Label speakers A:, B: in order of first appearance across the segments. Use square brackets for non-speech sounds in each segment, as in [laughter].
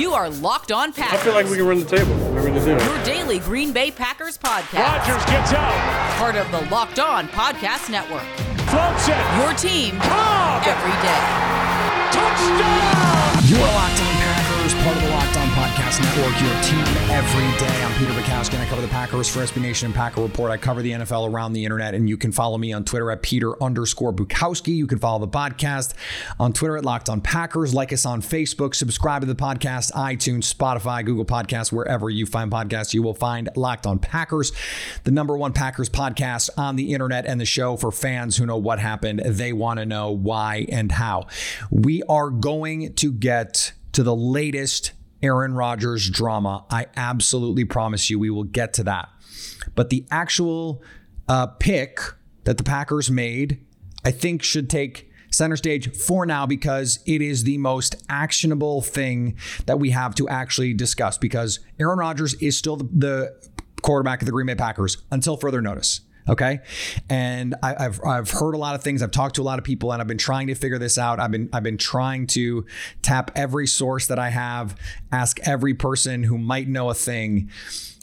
A: You are Locked On Packers.
B: I feel like we can run the table. We're going to do it.
A: Your daily Green Bay Packers podcast.
B: Rodgers gets out.
A: Part of the Locked On Podcast Network.
B: Floats it.
A: Your team
B: Cobb.
A: every day.
B: Touchdown.
C: You are Locked Network, your team every day. I'm Peter Bukowski, and I cover the Packers for SB Nation and Packer Report. I cover the NFL around the internet, and you can follow me on Twitter at Peter underscore Bukowski. You can follow the podcast on Twitter at Locked On Packers. Like us on Facebook. Subscribe to the podcast, iTunes, Spotify, Google Podcasts, wherever you find podcasts, you will find Locked On Packers, the number one Packers podcast on the internet, and the show for fans who know what happened. They want to know why and how. We are going to get to the latest Aaron Rodgers drama. I absolutely promise you we will get to that. But the actual uh, pick that the Packers made, I think, should take center stage for now because it is the most actionable thing that we have to actually discuss because Aaron Rodgers is still the, the quarterback of the Green Bay Packers until further notice. Okay, and I, I've I've heard a lot of things. I've talked to a lot of people, and I've been trying to figure this out. I've been I've been trying to tap every source that I have, ask every person who might know a thing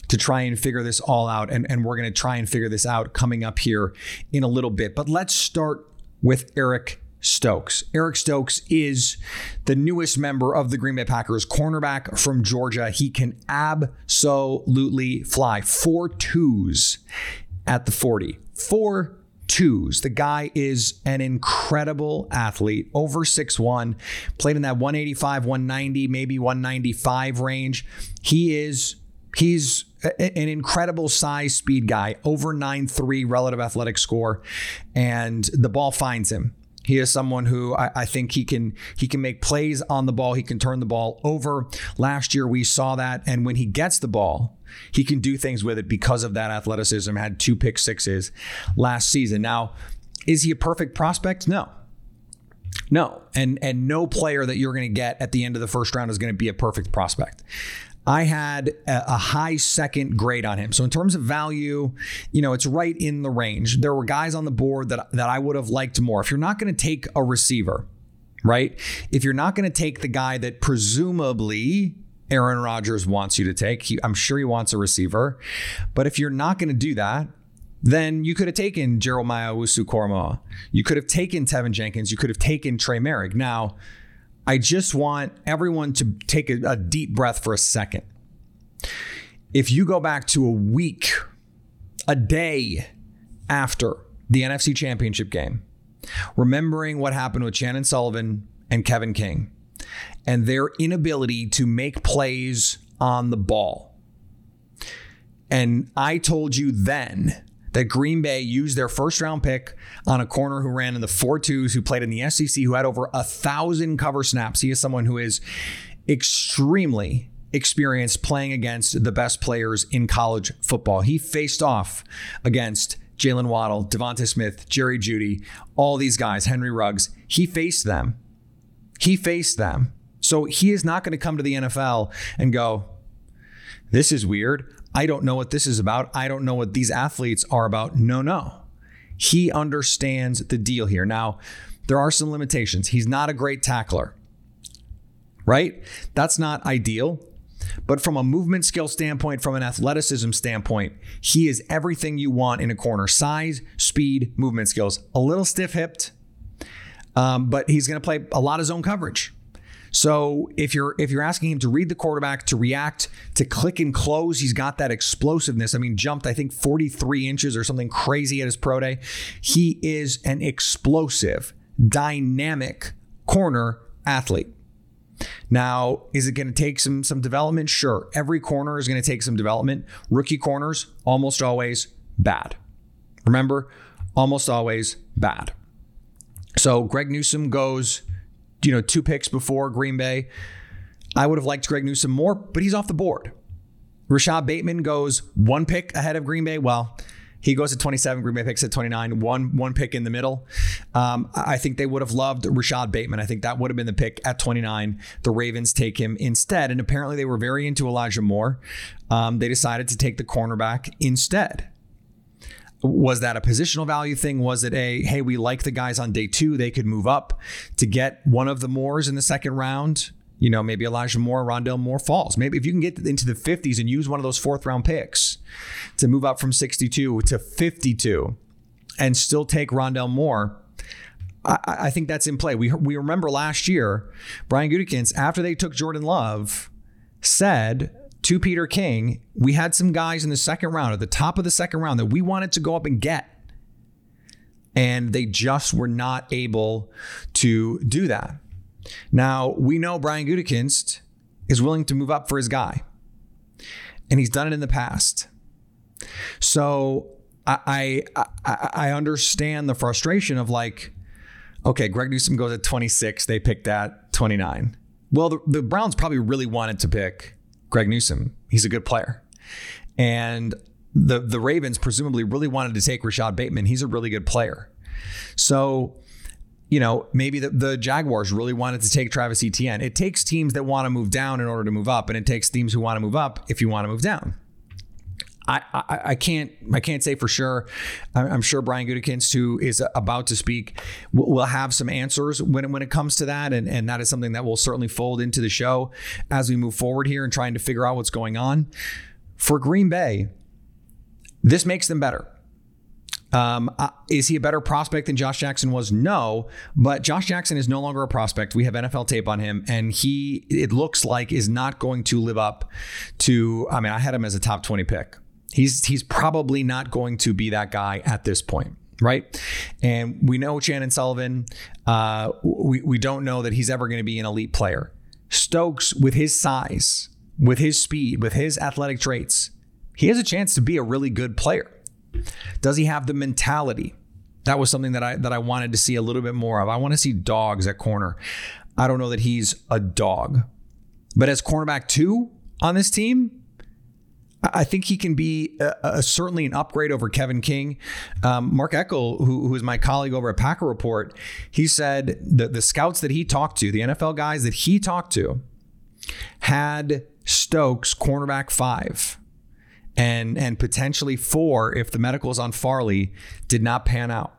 C: to try and figure this all out. And, and we're going to try and figure this out coming up here in a little bit. But let's start with Eric Stokes. Eric Stokes is the newest member of the Green Bay Packers, cornerback from Georgia. He can absolutely fly. Four twos at the 40. Four twos. The guy is an incredible athlete, over 6'1, played in that 185, 190, maybe 195 range. He is he's an incredible size speed guy, over 9'3 relative athletic score, and the ball finds him. He is someone who I, I think he can he can make plays on the ball. He can turn the ball over. Last year we saw that, and when he gets the ball, he can do things with it because of that athleticism. Had two pick sixes last season. Now, is he a perfect prospect? No. No, and and no player that you're going to get at the end of the first round is going to be a perfect prospect. I had a, high second grade on him. So in terms of value, you know, it's right in the range. There were guys on the board that that I would have liked more. If you're not going to take a receiver, right? If you're not going to take the guy that presumably Aaron Rodgers wants you to take, he, I'm sure he wants a receiver. But if you're not going to do that, then you could have taken Jeremiah Owusu-Koramoah. You could have taken Teven Jenkins. You could have taken Trey Moehrig. Now, I just want everyone to take a, a deep breath for a second. If you go back to a week, a day after the NFC Championship game, remembering what happened with Chandon Sullivan and Kevin King and their inability to make plays on the ball. And I told you then that Green Bay used their first round pick on a corner who ran in the four twos, who played in the SEC, who had over a thousand cover snaps. He is someone who is extremely experienced playing against the best players in college football. He faced off against Jaylen Waddle, Devonta Smith, Jerry Jeudy, all these guys, Henry Ruggs. He faced them. He faced them. So he is not going to come to the NFL and go, this is weird. I don't know what this is about. I don't know what these athletes are about. No, no. He understands the deal here. Now, there are some limitations. He's not a great tackler, right? That's not ideal. But from a movement skill standpoint, from an athleticism standpoint, he is everything you want in a corner size, speed, movement skills. A little stiff hipped, um, but he's going to play a lot of zone coverage. So if you're if you're asking him to read the quarterback, to react, to click and close, he's got that explosiveness. I mean, jumped I think 43 inches or something crazy at his pro day. He is an explosive, dynamic corner athlete. Now, is it going to take some some development? Sure. Every corner is going to take some development. Rookie corners almost always bad. Remember, almost always bad. So Greg Newsome goes, you know, two picks before Green Bay. I would have liked Greg Newsome more, but he's off the board. Rashad Bateman goes one pick ahead of Green Bay. Well, he goes at 27. Green Bay picks at 29. One one pick in the middle. Um, I think they would have loved Rashad Bateman. I think that would have been the pick at 29. The Ravens take him instead, and apparently they were very into Elijah Moore. Um, they decided to take the cornerback instead. Was that a positional value thing? Was it a hey, we like the guys on day two, they could move up to get one of the Moores in the second round? You know, maybe Elijah Moore, Rondale Moore falls. Maybe if you can get into the 50s and use one of those fourth round picks to move up from 62 to 52 and still take Rondale Moore, I, I think that's in play. We, we remember last year, Brian Gutekunst, after they took Jordan Love, said to Peter King, we had some guys in the second round, at the top of the second round, that we wanted to go up and get. And they just were not able to do that. Now, we know Brian Gutekunst is willing to move up for his guy, and he's done it in the past. So I, I, I understand the frustration of like, okay, Greg Newsome goes at 26, they picked that 29. Well, the, the Browns probably really wanted to pick Greg Newsome. He's a good player. And the the Ravens presumably really wanted to take Rashad Bateman. He's a really good player. So, you know, maybe the, the Jaguars really wanted to take Travis Etienne. It takes teams that want to move down in order to move up, and it takes teams who want to move up if you want to move down. I, I, I can't I can't say for sure. I'm sure Brian Gutekunst, who is about to speak, will, have some answers when when it comes to that, and and that is something that will certainly fold into the show as we move forward here and trying to figure out what's going on. For Green Bay, this makes them better. Um, uh, is he a better prospect than Josh Jackson was? No, but Josh Jackson is no longer a prospect. We have NFL tape on him, and he, it looks like, is not going to live up to. I mean, I had him as a top 20 pick. He's he's probably not going to be that guy at this point right? And we know Chandon Sullivan. Uh, we we don't know that he's ever going to be an elite player. Stokes, with his size, with his speed, with his athletic traits, he has a chance to be a really good player. Does he have the mentality? That was something that I that I wanted to see a little bit more of. I want to see dogs at corner. I don't know that he's a dog, but as cornerback two on this team, I think he can be a, a, certainly an upgrade over Kevin King. Um, Mark Eckel, who, who is my colleague over at Packer Report, he said that the scouts that he talked to, the NFL guys that he talked to, had Stokes cornerback five and and potentially four if the medicals on Farley did not pan out.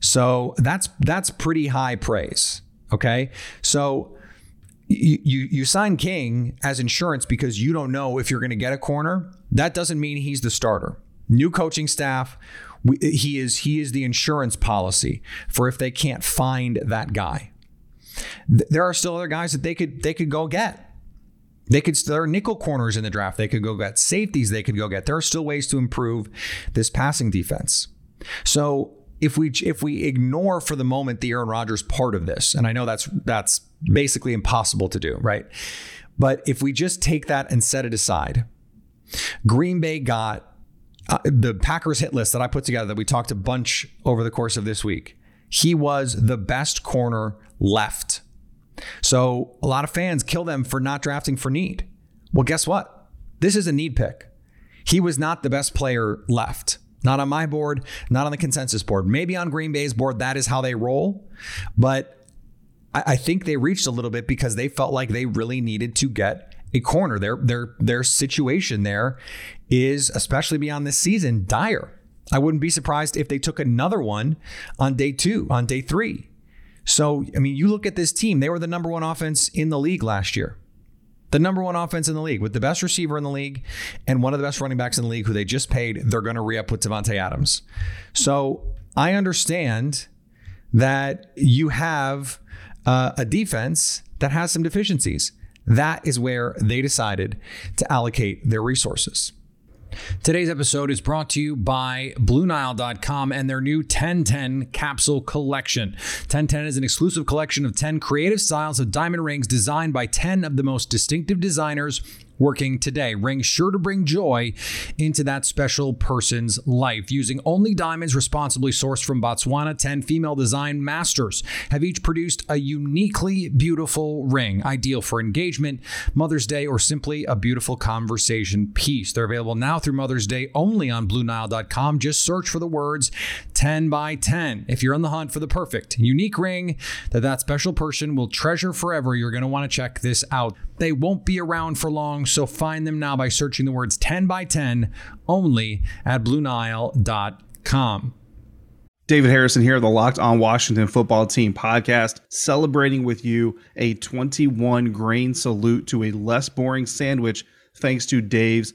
C: So that's that's pretty high praise. Okay, so you, you, you sign King as insurance because you don't know if you're going to get a corner. That doesn't mean he's the starter. New coaching staff, he is he is the insurance policy for if they can't find that guy. There are still other guys that they could they could go get. They could there are nickel corners in the draft. They could go get safeties. They could go get. There are still ways to improve this passing defense. So if we if we ignore for the moment the Aaron Rodgers part of this, and I know that's that's basically impossible to do, right? But if we just take that and set it aside, Green Bay got uh, the Packers hit list that I put together that we talked a bunch over the course of this week. He was the best corner left. So a lot of fans kill them for not drafting for need. Well, guess what? This is a need pick. He was not the best player left. Not on my board, not on the consensus board. Maybe on Green Bay's board, that is how they roll. But I, think they reached a little bit because they felt like they really needed to get a corner. Their their their situation there is, especially beyond this season, dire. I wouldn't be surprised if they took another one on day two, on day three. So, I mean, you look at this team, they were the number one offense in the league last year the number one offense in the league with the best receiver in the league and one of the best running backs in the league who they just paid. They're going to re up with Davante Adams. So I understand that you have uh, a defense that has some deficiencies. That is where they decided to allocate their resources. Today's episode is brought to you by BlueNile.com and their new 1010 capsule collection. 1010 is an exclusive collection of 10 creative styles of diamond rings designed by 10 of the most distinctive designers working today. Rings sure to bring joy into that special person's life. Using only diamonds responsibly sourced from Botswana, 10 female design masters have each produced a uniquely beautiful ring, ideal for engagement, Mother's Day, or simply a beautiful conversation piece. They're available now through Mother's Day only on BlueNile.com. Just search for the words 10 by 10. If you're on the hunt for the perfect, unique ring that that special person will treasure forever, you're going to want to check this out. They won't be around for long, so find them now by searching the words 10 by 10 only at BlueNile.com.
D: David Harrison here, the Locked On Washington Football Team podcast, celebrating with you a 21 grain salute to a less boring sandwich thanks to Dave's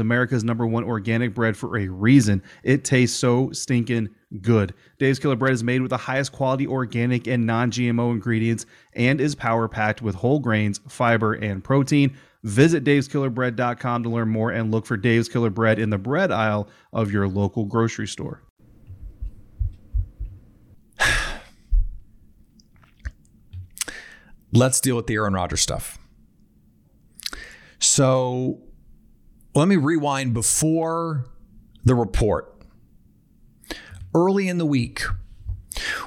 D: America's number one organic bread for a reason. It tastes so stinking good. Dave's Killer Bread is made with the highest quality organic and non GMO ingredients and is power packed with whole grains, fiber, and protein. Visit daveskillerbread.com to learn more and look for Dave's Killer Bread in the bread aisle of your local grocery store. [sighs]
C: Let's deal with the Aaron Rodgers stuff. So let me rewind before the report. Early in the week,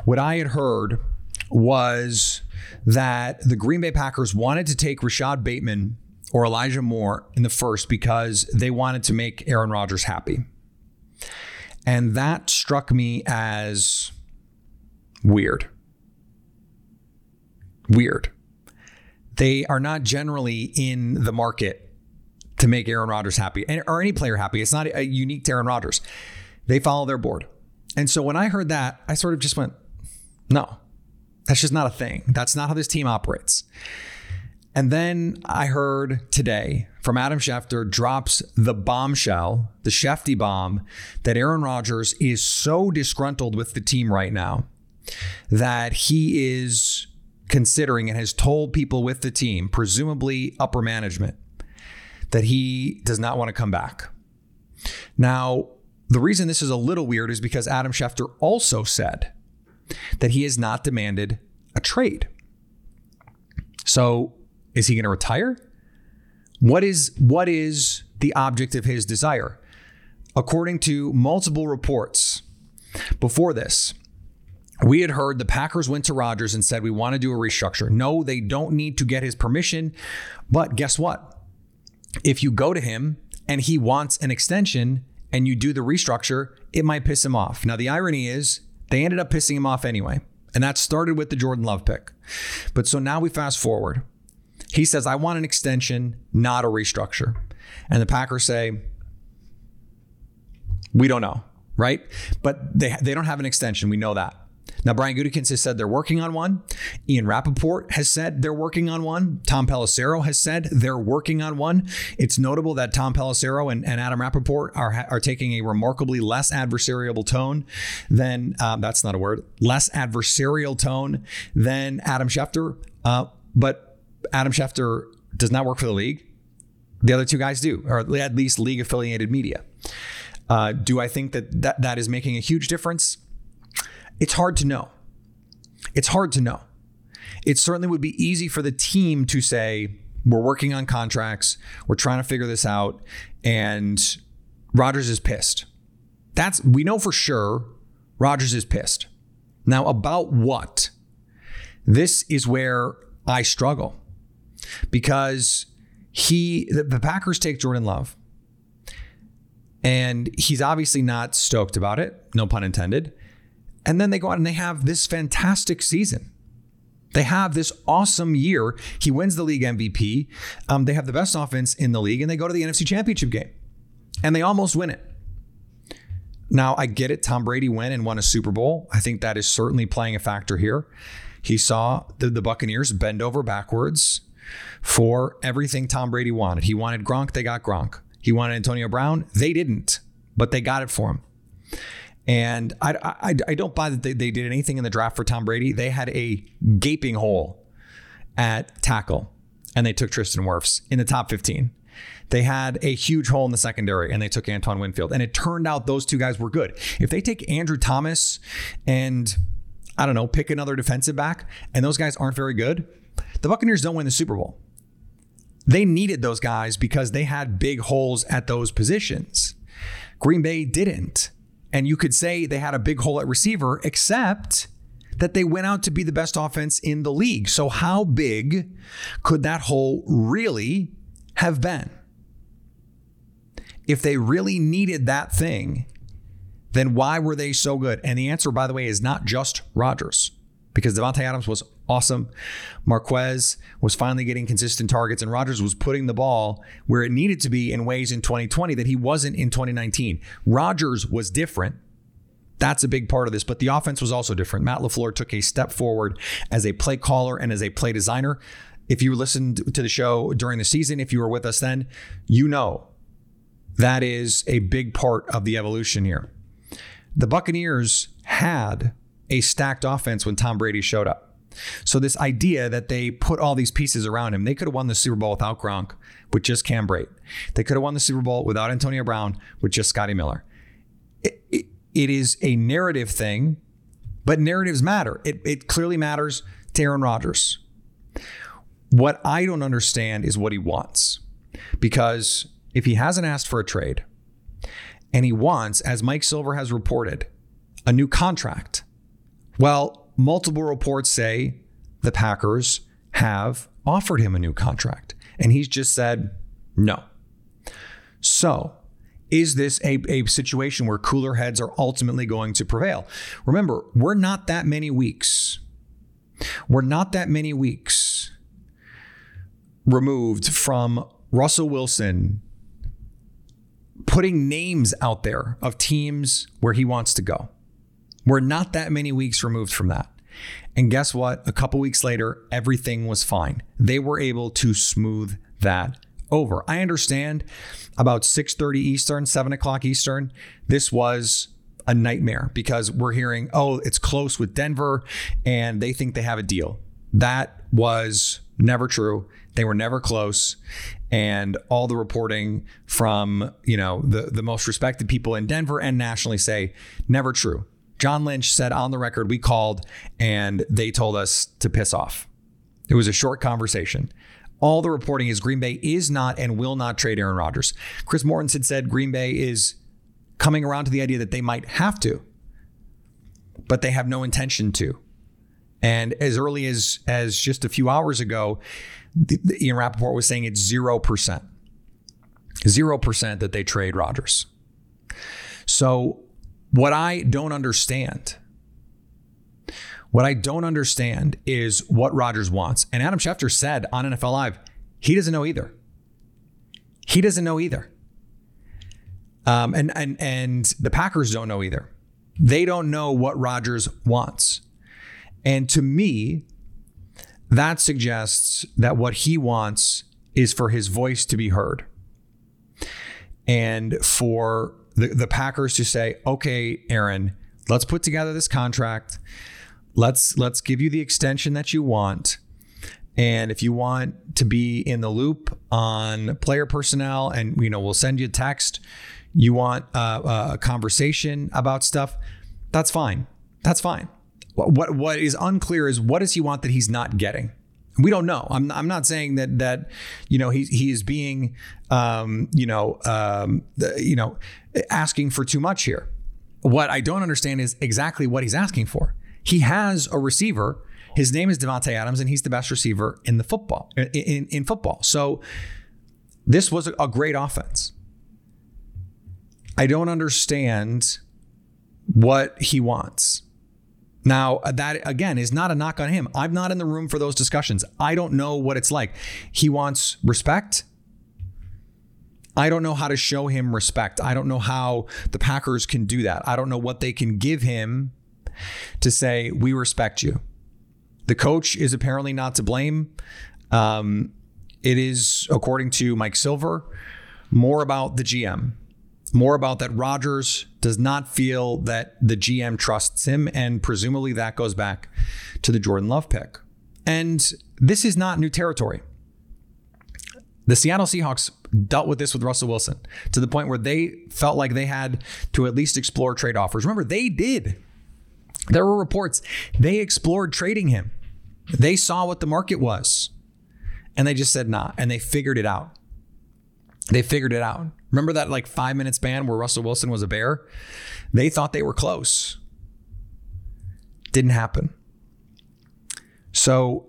C: what I had heard was that the Green Bay Packers wanted to take Rashad Bateman or Elijah Moore in the first because they wanted to make Aaron Rodgers happy. And that struck me as weird. Weird. They are not generally in the market to make Aaron Rodgers happy or any player happy. It's not a unique to Aaron Rodgers. They follow their board. And so when I heard that, I sort of just went, no, that's just not a thing. That's not how this team operates. And then I heard today from Adam Schefter drops the bombshell, the Shefty bomb, that Aaron Rodgers is so disgruntled with the team right now that he is considering and has told people with the team, presumably upper management, that he does not want to come back. Now, the reason this is a little weird is because Adam Schefter also said that he has not demanded a trade. So, is he going to retire? What is what is the object of his desire? According to multiple reports before this, we had heard the Packers went to Rodgers and said we want to do a restructure. No, they don't need to get his permission, but guess what? If you go to him and he wants an extension, and you do the restructure, it might piss him off. Now, the irony is they ended up pissing him off anyway. And that started with the Jordan Love pick. But so now we fast forward. He says, I want an extension, not a restructure. And the Packers say, we don't know, right? But they, they don't have an extension. We know that. Now, Brian Gutekunst has said they're working on one. Ian Rapoport has said they're working on one. Tom Pelissero has said they're working on one. It's notable that Tom Pelissero and, and Adam Rapoport are, are taking a remarkably less adversarial tone than, um, that's not a word, less adversarial tone than Adam Schefter. Uh, but Adam Schefter does not work for the league. The other two guys do, or at least league affiliated media. Uh, do I think that, that that is making a huge difference? It's hard to know. It's hard to know. It certainly would be easy for the team to say, we're working on contracts, we're trying to figure this out, and Rodgers is pissed. That's we know for sure Rodgers is pissed. Now, about what? This is where I struggle because he the, the Packers take Jordan Love. And he's obviously not stoked about it, no pun intended. And then they go out and they have this fantastic season. They have this awesome year. He wins the league MVP. Um, they have the best offense in the league, and they go to the NFC Championship game. and they almost win it. Now, I get it. Tom Brady went and won a Super Bowl. I think that is certainly playing a factor here. He saw the, the Buccaneers bend over backwards for everything Tom Brady wanted. He wanted Gronk, they got Gronk. He wanted Antonio Brown, they didn't, but they got it for him. And I, I, I don't buy that they, they did anything in the draft for Tom Brady. They had a gaping hole at tackle, and they took Tristan Wirfs in the top 15. They had a huge hole in the secondary and they took Antoine Winfield. And it turned out those two guys were good. If they take Andrew Thomas and I don't know, pick another defensive back, and those guys aren't very good, the Buccaneers don't win the Super Bowl. They needed those guys because they had big holes at those positions. Green Bay didn't. And you could say they had a big hole at receiver, except that they went out to be the best offense in the league. So, how big could that hole really have been? If they really needed that thing, then why were they so good? And the answer, by the way, is not just Rodgers, because Davante Adams was awesome. Marquez was finally getting consistent targets, and Rodgers was putting the ball where it needed to be in ways in 2020 that he wasn't in 2019. Rodgers was different. That's a big part of this, but the offense was also different. Matt LaFleur took a step forward as a play caller and as a play designer. If you listened to the show during the season, if you were with us then, you know that is a big part of the evolution here. The Buccaneers had a stacked offense when Tom Brady showed up. So this idea that they put all these pieces around him, they could have won the Super Bowl without Gronk, with just Cam Brate. They could have won the Super Bowl without Antonio Brown, with just Scotty Miller. It, it, it is a narrative thing, but narratives matter. It, it clearly matters to Aaron Rodgers. What I don't understand is what he wants. Because if he hasn't asked for a trade and he wants, as Mike Silver has reported, a new contract, well, multiple reports say the Packers have offered him a new contract and he's just said no. So, is this a, a situation where cooler heads are ultimately going to prevail? Remember, we're not that many weeks. We're not that many weeks removed from Russell Wilson putting names out there of teams where he wants to go. We're not that many weeks removed from that. And guess what? A couple weeks later, everything was fine. They were able to smooth that over. I understand about 6:30 Eastern, 7 o'clock Eastern. This was a nightmare because we're hearing, oh, it's close with Denver and they think they have a deal. That was never true. They were never close. And all the reporting from, you know, the, the most respected people in Denver and nationally say never true. John Lynch said on the record, we called and they told us to piss off. It was a short conversation. All the reporting is Green Bay is not and will not trade Aaron Rodgers. Chris Mortensen said Green Bay is coming around to the idea that they might have to, but they have no intention to. And as early as as just a few hours ago, the, the Ian Rapoport was saying it's zero percent, zero percent that they trade Rodgers. So what I don't understand, what I don't understand is what Rodgers wants. And Adam Schefter said on NFL Live, he doesn't know either. He doesn't know either. Um, and and and the Packers don't know either. They don't know what Rodgers wants. And to me, that suggests that what he wants is for his voice to be heard. And for the, the Packers to say, okay, Aaron, let's put together this contract. Let's let's give you the extension that you want. And if you want to be in the loop on player personnel, and you know, we'll send you a text. You want uh, uh, a conversation about stuff. That's fine. That's fine. What, what what is unclear is what does he want that he's not getting. We don't know. I'm, I'm not saying that that you know he he is being um, you know um, you know asking for too much here. What I don't understand is exactly what he's asking for. He has a receiver. His name is Davante Adams, and he's the best receiver in the football in, in, in football. So this was a great offense. I don't understand what he wants. Now, that again is not a knock on him. I'm not in the room for those discussions. I don't know what it's like. He wants respect. I don't know how to show him respect. I don't know how the Packers can do that. I don't know what they can give him to say, we respect you. The coach is apparently not to blame. Um, it is, according to Mike Silver, more about the GM, more about that Rodgers does not feel that the GM trusts him. And presumably that goes back to the Jordan Love pick. And this is not new territory. The Seattle Seahawks dealt with this with Russell Wilson to the point where they felt like they had to at least explore trade offers. Remember, they did. There were reports they explored trading him. They saw what the market was and they just said nah and they figured it out. They figured it out. Remember that like five minute span where Russell Wilson was a bear? They thought they were close. Didn't happen. So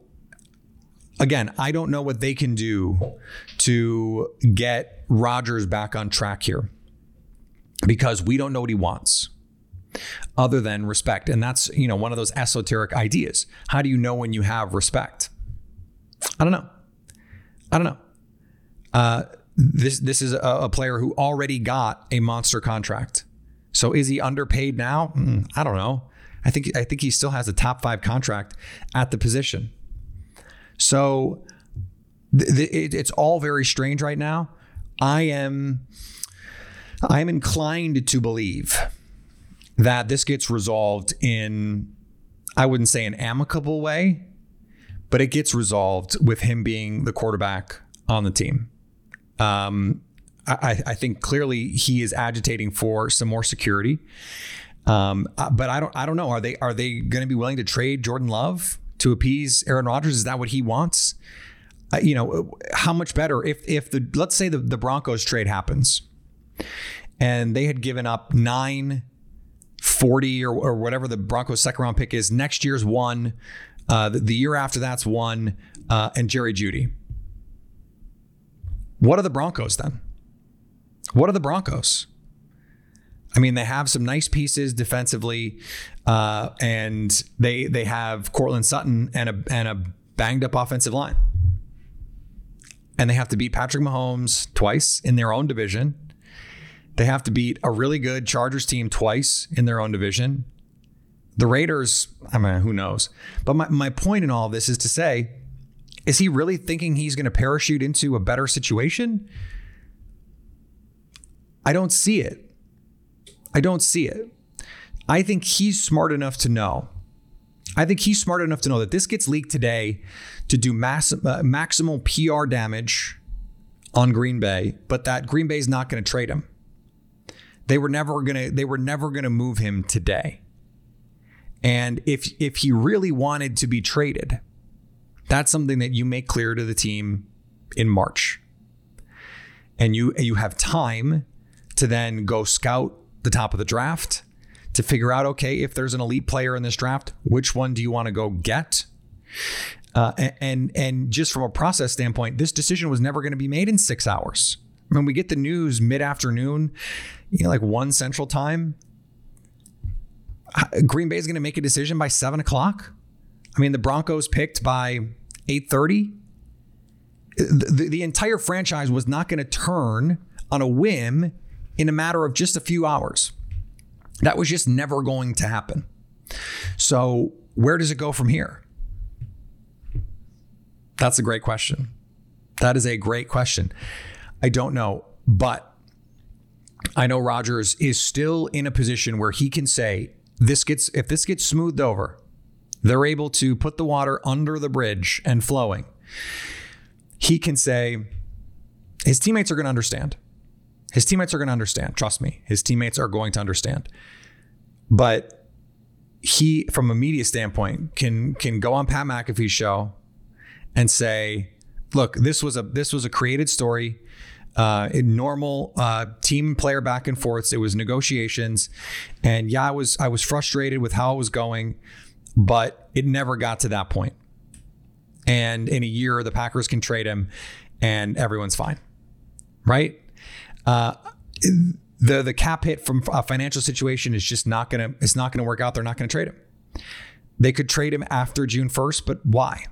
C: again, I don't know what they can do to get Rodgers back on track here because we don't know what he wants other than respect. And that's, you know, one of those esoteric ideas. How do you know when you have respect? I don't know. I don't know. Uh, this this is a, a, player who already got a monster contract. So is he underpaid now? Mm, I don't know. I think I think he still has a top five contract at the position. So th- th- it, it's all very strange right now. I am I am inclined to believe that this gets resolved in I wouldn't say an amicable way, but it gets resolved with him being the quarterback on the team. Um, I, I, think clearly he is agitating for some more security. Um, uh, but I don't I don't know. Are they are they going to be willing to trade Jordan Love to appease Aaron Rodgers? Is that what he wants? Uh, you know, how much better if if the let's say the, the Broncos trade happens and they had given up nine 40 or, or whatever the Broncos second round pick is. Next year's one. Uh, the, the, year after that's one. Uh, and Jerry Jeudy. What are the Broncos then? What are the Broncos? I mean, they have some nice pieces defensively, uh, and they they have Courtland Sutton and a and a banged up offensive line, and they have to beat Patrick Mahomes twice in their own division. They have to beat a really good Chargers team twice in their own division. The Raiders, I mean, who knows? But my, my point in all this is to say, is he really thinking he's going to parachute into a better situation? I don't see it. I don't see it. I think he's smart enough to know. I think he's smart enough to know that this gets leaked today to do mass, uh, maximal PR damage on Green Bay, but that Green Bay is not going to trade him. They were never gonna they were never gonna move him today. And if if he really wanted to be traded, that's something that you make clear to the team in March. And you you have time to then go scout the top of the draft to figure out okay if there's an elite player in this draft, which one do you want to go get? Uh, and and just from a process standpoint, this decision was never going to be made in six hours. When we get the news mid afternoon, you know, like one central time, Green Bay is going to make a decision by seven o'clock. I mean, the Broncos picked by eight thirty. The, the entire franchise was not going to turn on a whim in a matter of just a few hours. That was just never going to happen. So, where does it go from here? That's a great question. That is a great question. I don't know, but I know Rodgers is still in a position where he can say this gets if this gets smoothed over, they're able to put the water under the bridge and flowing. He can say his teammates are going to understand. His teammates are going to understand. Trust me, his teammates are going to understand. But he, from a media standpoint, can can go on Pat McAfee's show and say, "Look, this was a this was a created story uh, normal uh, team player back and forths. It was negotiations, and yeah, I was I was frustrated with how it was going, but it never got to that point. And in a year, the Packers can trade him, and everyone's fine, right? Uh, the the cap hit from a financial situation is just not gonna it's not gonna work out. They're not gonna trade him. They could trade him after June first, but why?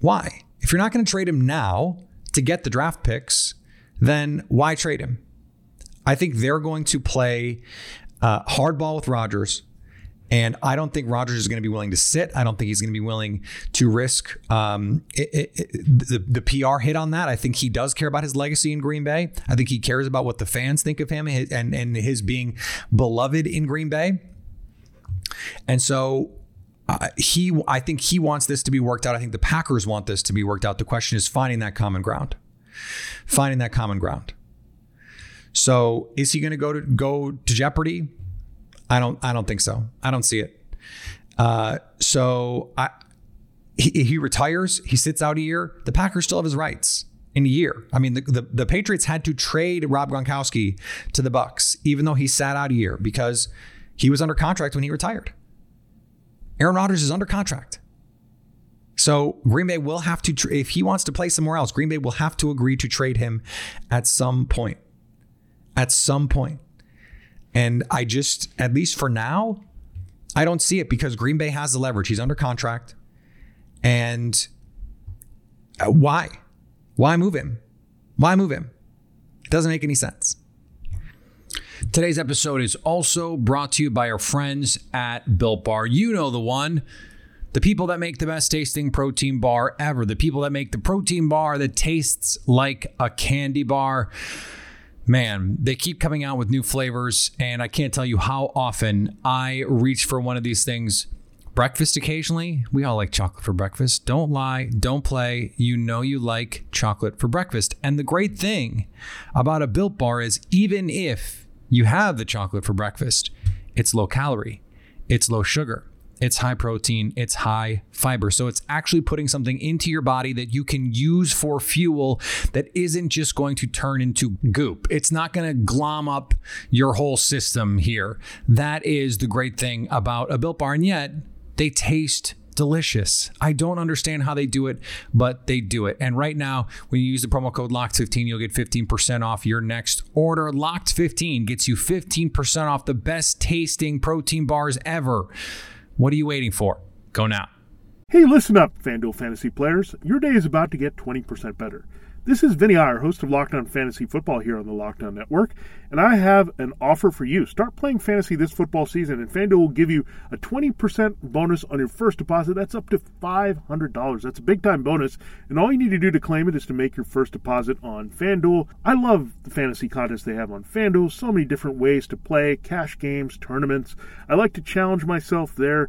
C: Why? If you're not to trade him now to get the draft picks then why trade him? I think they're going to play uh, hardball with Rodgers. And I don't think Rodgers is going to be willing to sit. I don't think he's going to be willing to risk um, it, it, it, the, the PR hit on that. I think he does care about his legacy in Green Bay. I think he cares about what the fans think of him and, and his being beloved in Green Bay. And so uh, he, I think he wants this to be worked out. I think the Packers want this to be worked out. The question is finding that common ground, finding that common ground. So is he going to go to go to jeopardy? I don't. I don't think so. I don't see it. Uh, so I, he, he retires. He sits out a year. The Packers still have his rights in a year. I mean, the, the, the Patriots had to trade Rob Gronkowski to the Bucks, even though he sat out a year because he was under contract when he retired. Aaron Rodgers is under contract. So Green Bay will have to, if he wants to play somewhere else, Green Bay will have to agree to trade him at some point. At some point. And I just, at least for now, I don't see it because Green Bay has the leverage. He's under contract. And uh, why? Why move him? Why move him? It doesn't make any sense. Today's episode is also brought to you by our friends at Built Bar. You know the one. The people that make the best tasting protein bar ever. The people that make the protein bar that tastes like a candy bar. Man, they keep coming out with new flavors, and I can't tell you how often I reach for one of these things. Breakfast occasionally. We all like chocolate for breakfast. Don't lie, don't play. You know you like chocolate for breakfast. And the great thing about a built bar is even if you have the chocolate for breakfast, it's low calorie, it's low sugar it's high protein, it's high fiber. So it's actually putting something into your body that you can use for fuel that isn't just going to turn into goop. It's not going to glom up your whole system here. That is the great thing about a Built Bar. And yet, they taste delicious. I don't understand how they do it, but they do it. And right now, when you use the promo code LOCKED15, you'll get 15% off your next order. Locked15 gets you 15% off the best tasting protein bars ever. What are you waiting for? Go now.
E: Hey, listen up, FanDuel fantasy players. Your day is about to get 20% better. This is Vinny Iyer, host of Locked On Fantasy Football here on the Locked On Network, and I have an offer for you. Start playing fantasy this football season, and FanDuel will give you a 20% bonus on your first deposit. That's up to $500. That's a big time bonus, and all you need to do to claim it is to make your first deposit on FanDuel. I love the fantasy contests they have on FanDuel. So many different ways to play, cash games, tournaments. I like to challenge myself there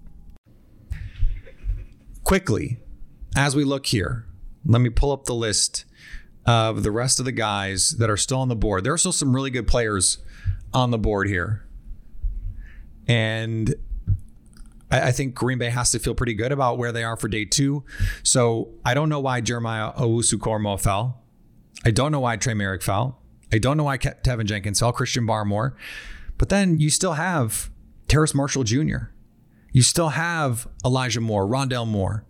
C: quickly, as we look here, let me pull up the list of the rest of the guys that are still on the board. There are still some really good players on the board here. And I, think Green Bay has to feel pretty good about where they are for day two. So I don't know why Jeremiah Owusu-Koramoah fell. I don't know why Trey Moehrig fell. I don't know why Teven Jenkins fell, Christian Barmore. But then you still have Terrace Marshall Jr. You still have Elijah Moore, Rondale Moore,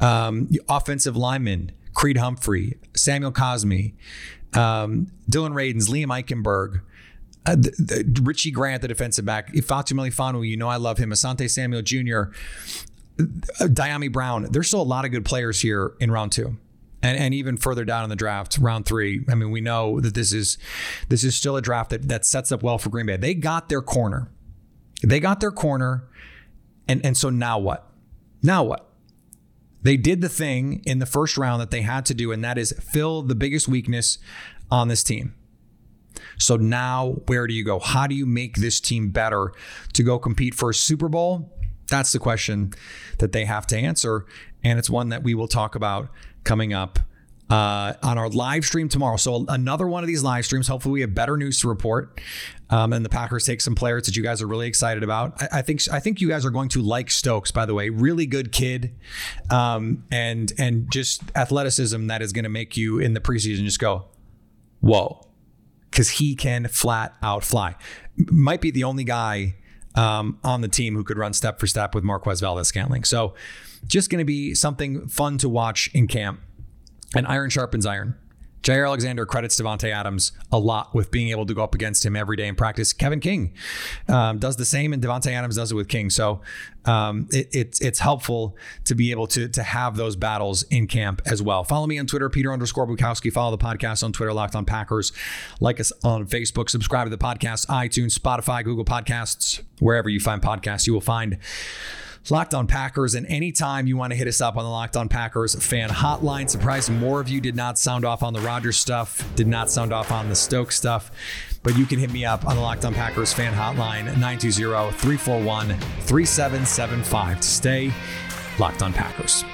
C: um, offensive lineman, Creed Humphrey, Samuel Cosmi, um, Dillon Radunz, Liam Eichenberg, uh, the, the, Richie Grant, the defensive back, Ifeatu Melifonwu, you know I love him, Asante Samuel Jr., uh, Dyami Brown. There's still a lot of good players here in round two. And, and even further down in the draft, round three. I mean, we know that this is this is still a draft that, that sets up well for Green Bay. They got their corner. They got their corner and and so now what? Now what? They did the thing in the first round that they had to do, and that is fill the biggest weakness on this team. So now where do you go? How do you make this team better to go compete for a Super Bowl? That's the question that they have to answer. And it's one that we will talk about coming up uh, on our live stream tomorrow. So another one of these live streams. Hopefully, we have better news to report. Um, and the Packers take some players that you guys are really excited about. I, I, think I think you guys are going to like Stokes. By the way, really good kid, um, and and just athleticism that is going to make you in the preseason just go, whoa, because he can flat out fly. Might be the only guy um, on the team who could run step for step with Marquez Valdes Scantling. So just going to be something fun to watch in camp. And iron sharpens iron. Jaire Alexander credits Davante Adams a lot with being able to go up against him every day in practice. Kevin King um, does the same, and Davante Adams does it with King. So um, it, it's it's helpful to be able to to have those battles in camp as well. Follow me on Twitter, Peter underscore Bukowski. Follow the podcast on Twitter, Locked on Packers. Like us on Facebook. Subscribe to the podcast, iTunes, Spotify, Google Podcasts, wherever you find podcasts, you will find Locked on Packers. And anytime you want to hit us up on the Locked on Packers fan hotline, surprised more of you did not sound off on the Rodgers stuff, did not sound off on the Stokes stuff. But you can hit me up on the Locked on Packers fan hotline, 920 341 3775 to stay locked on Packers.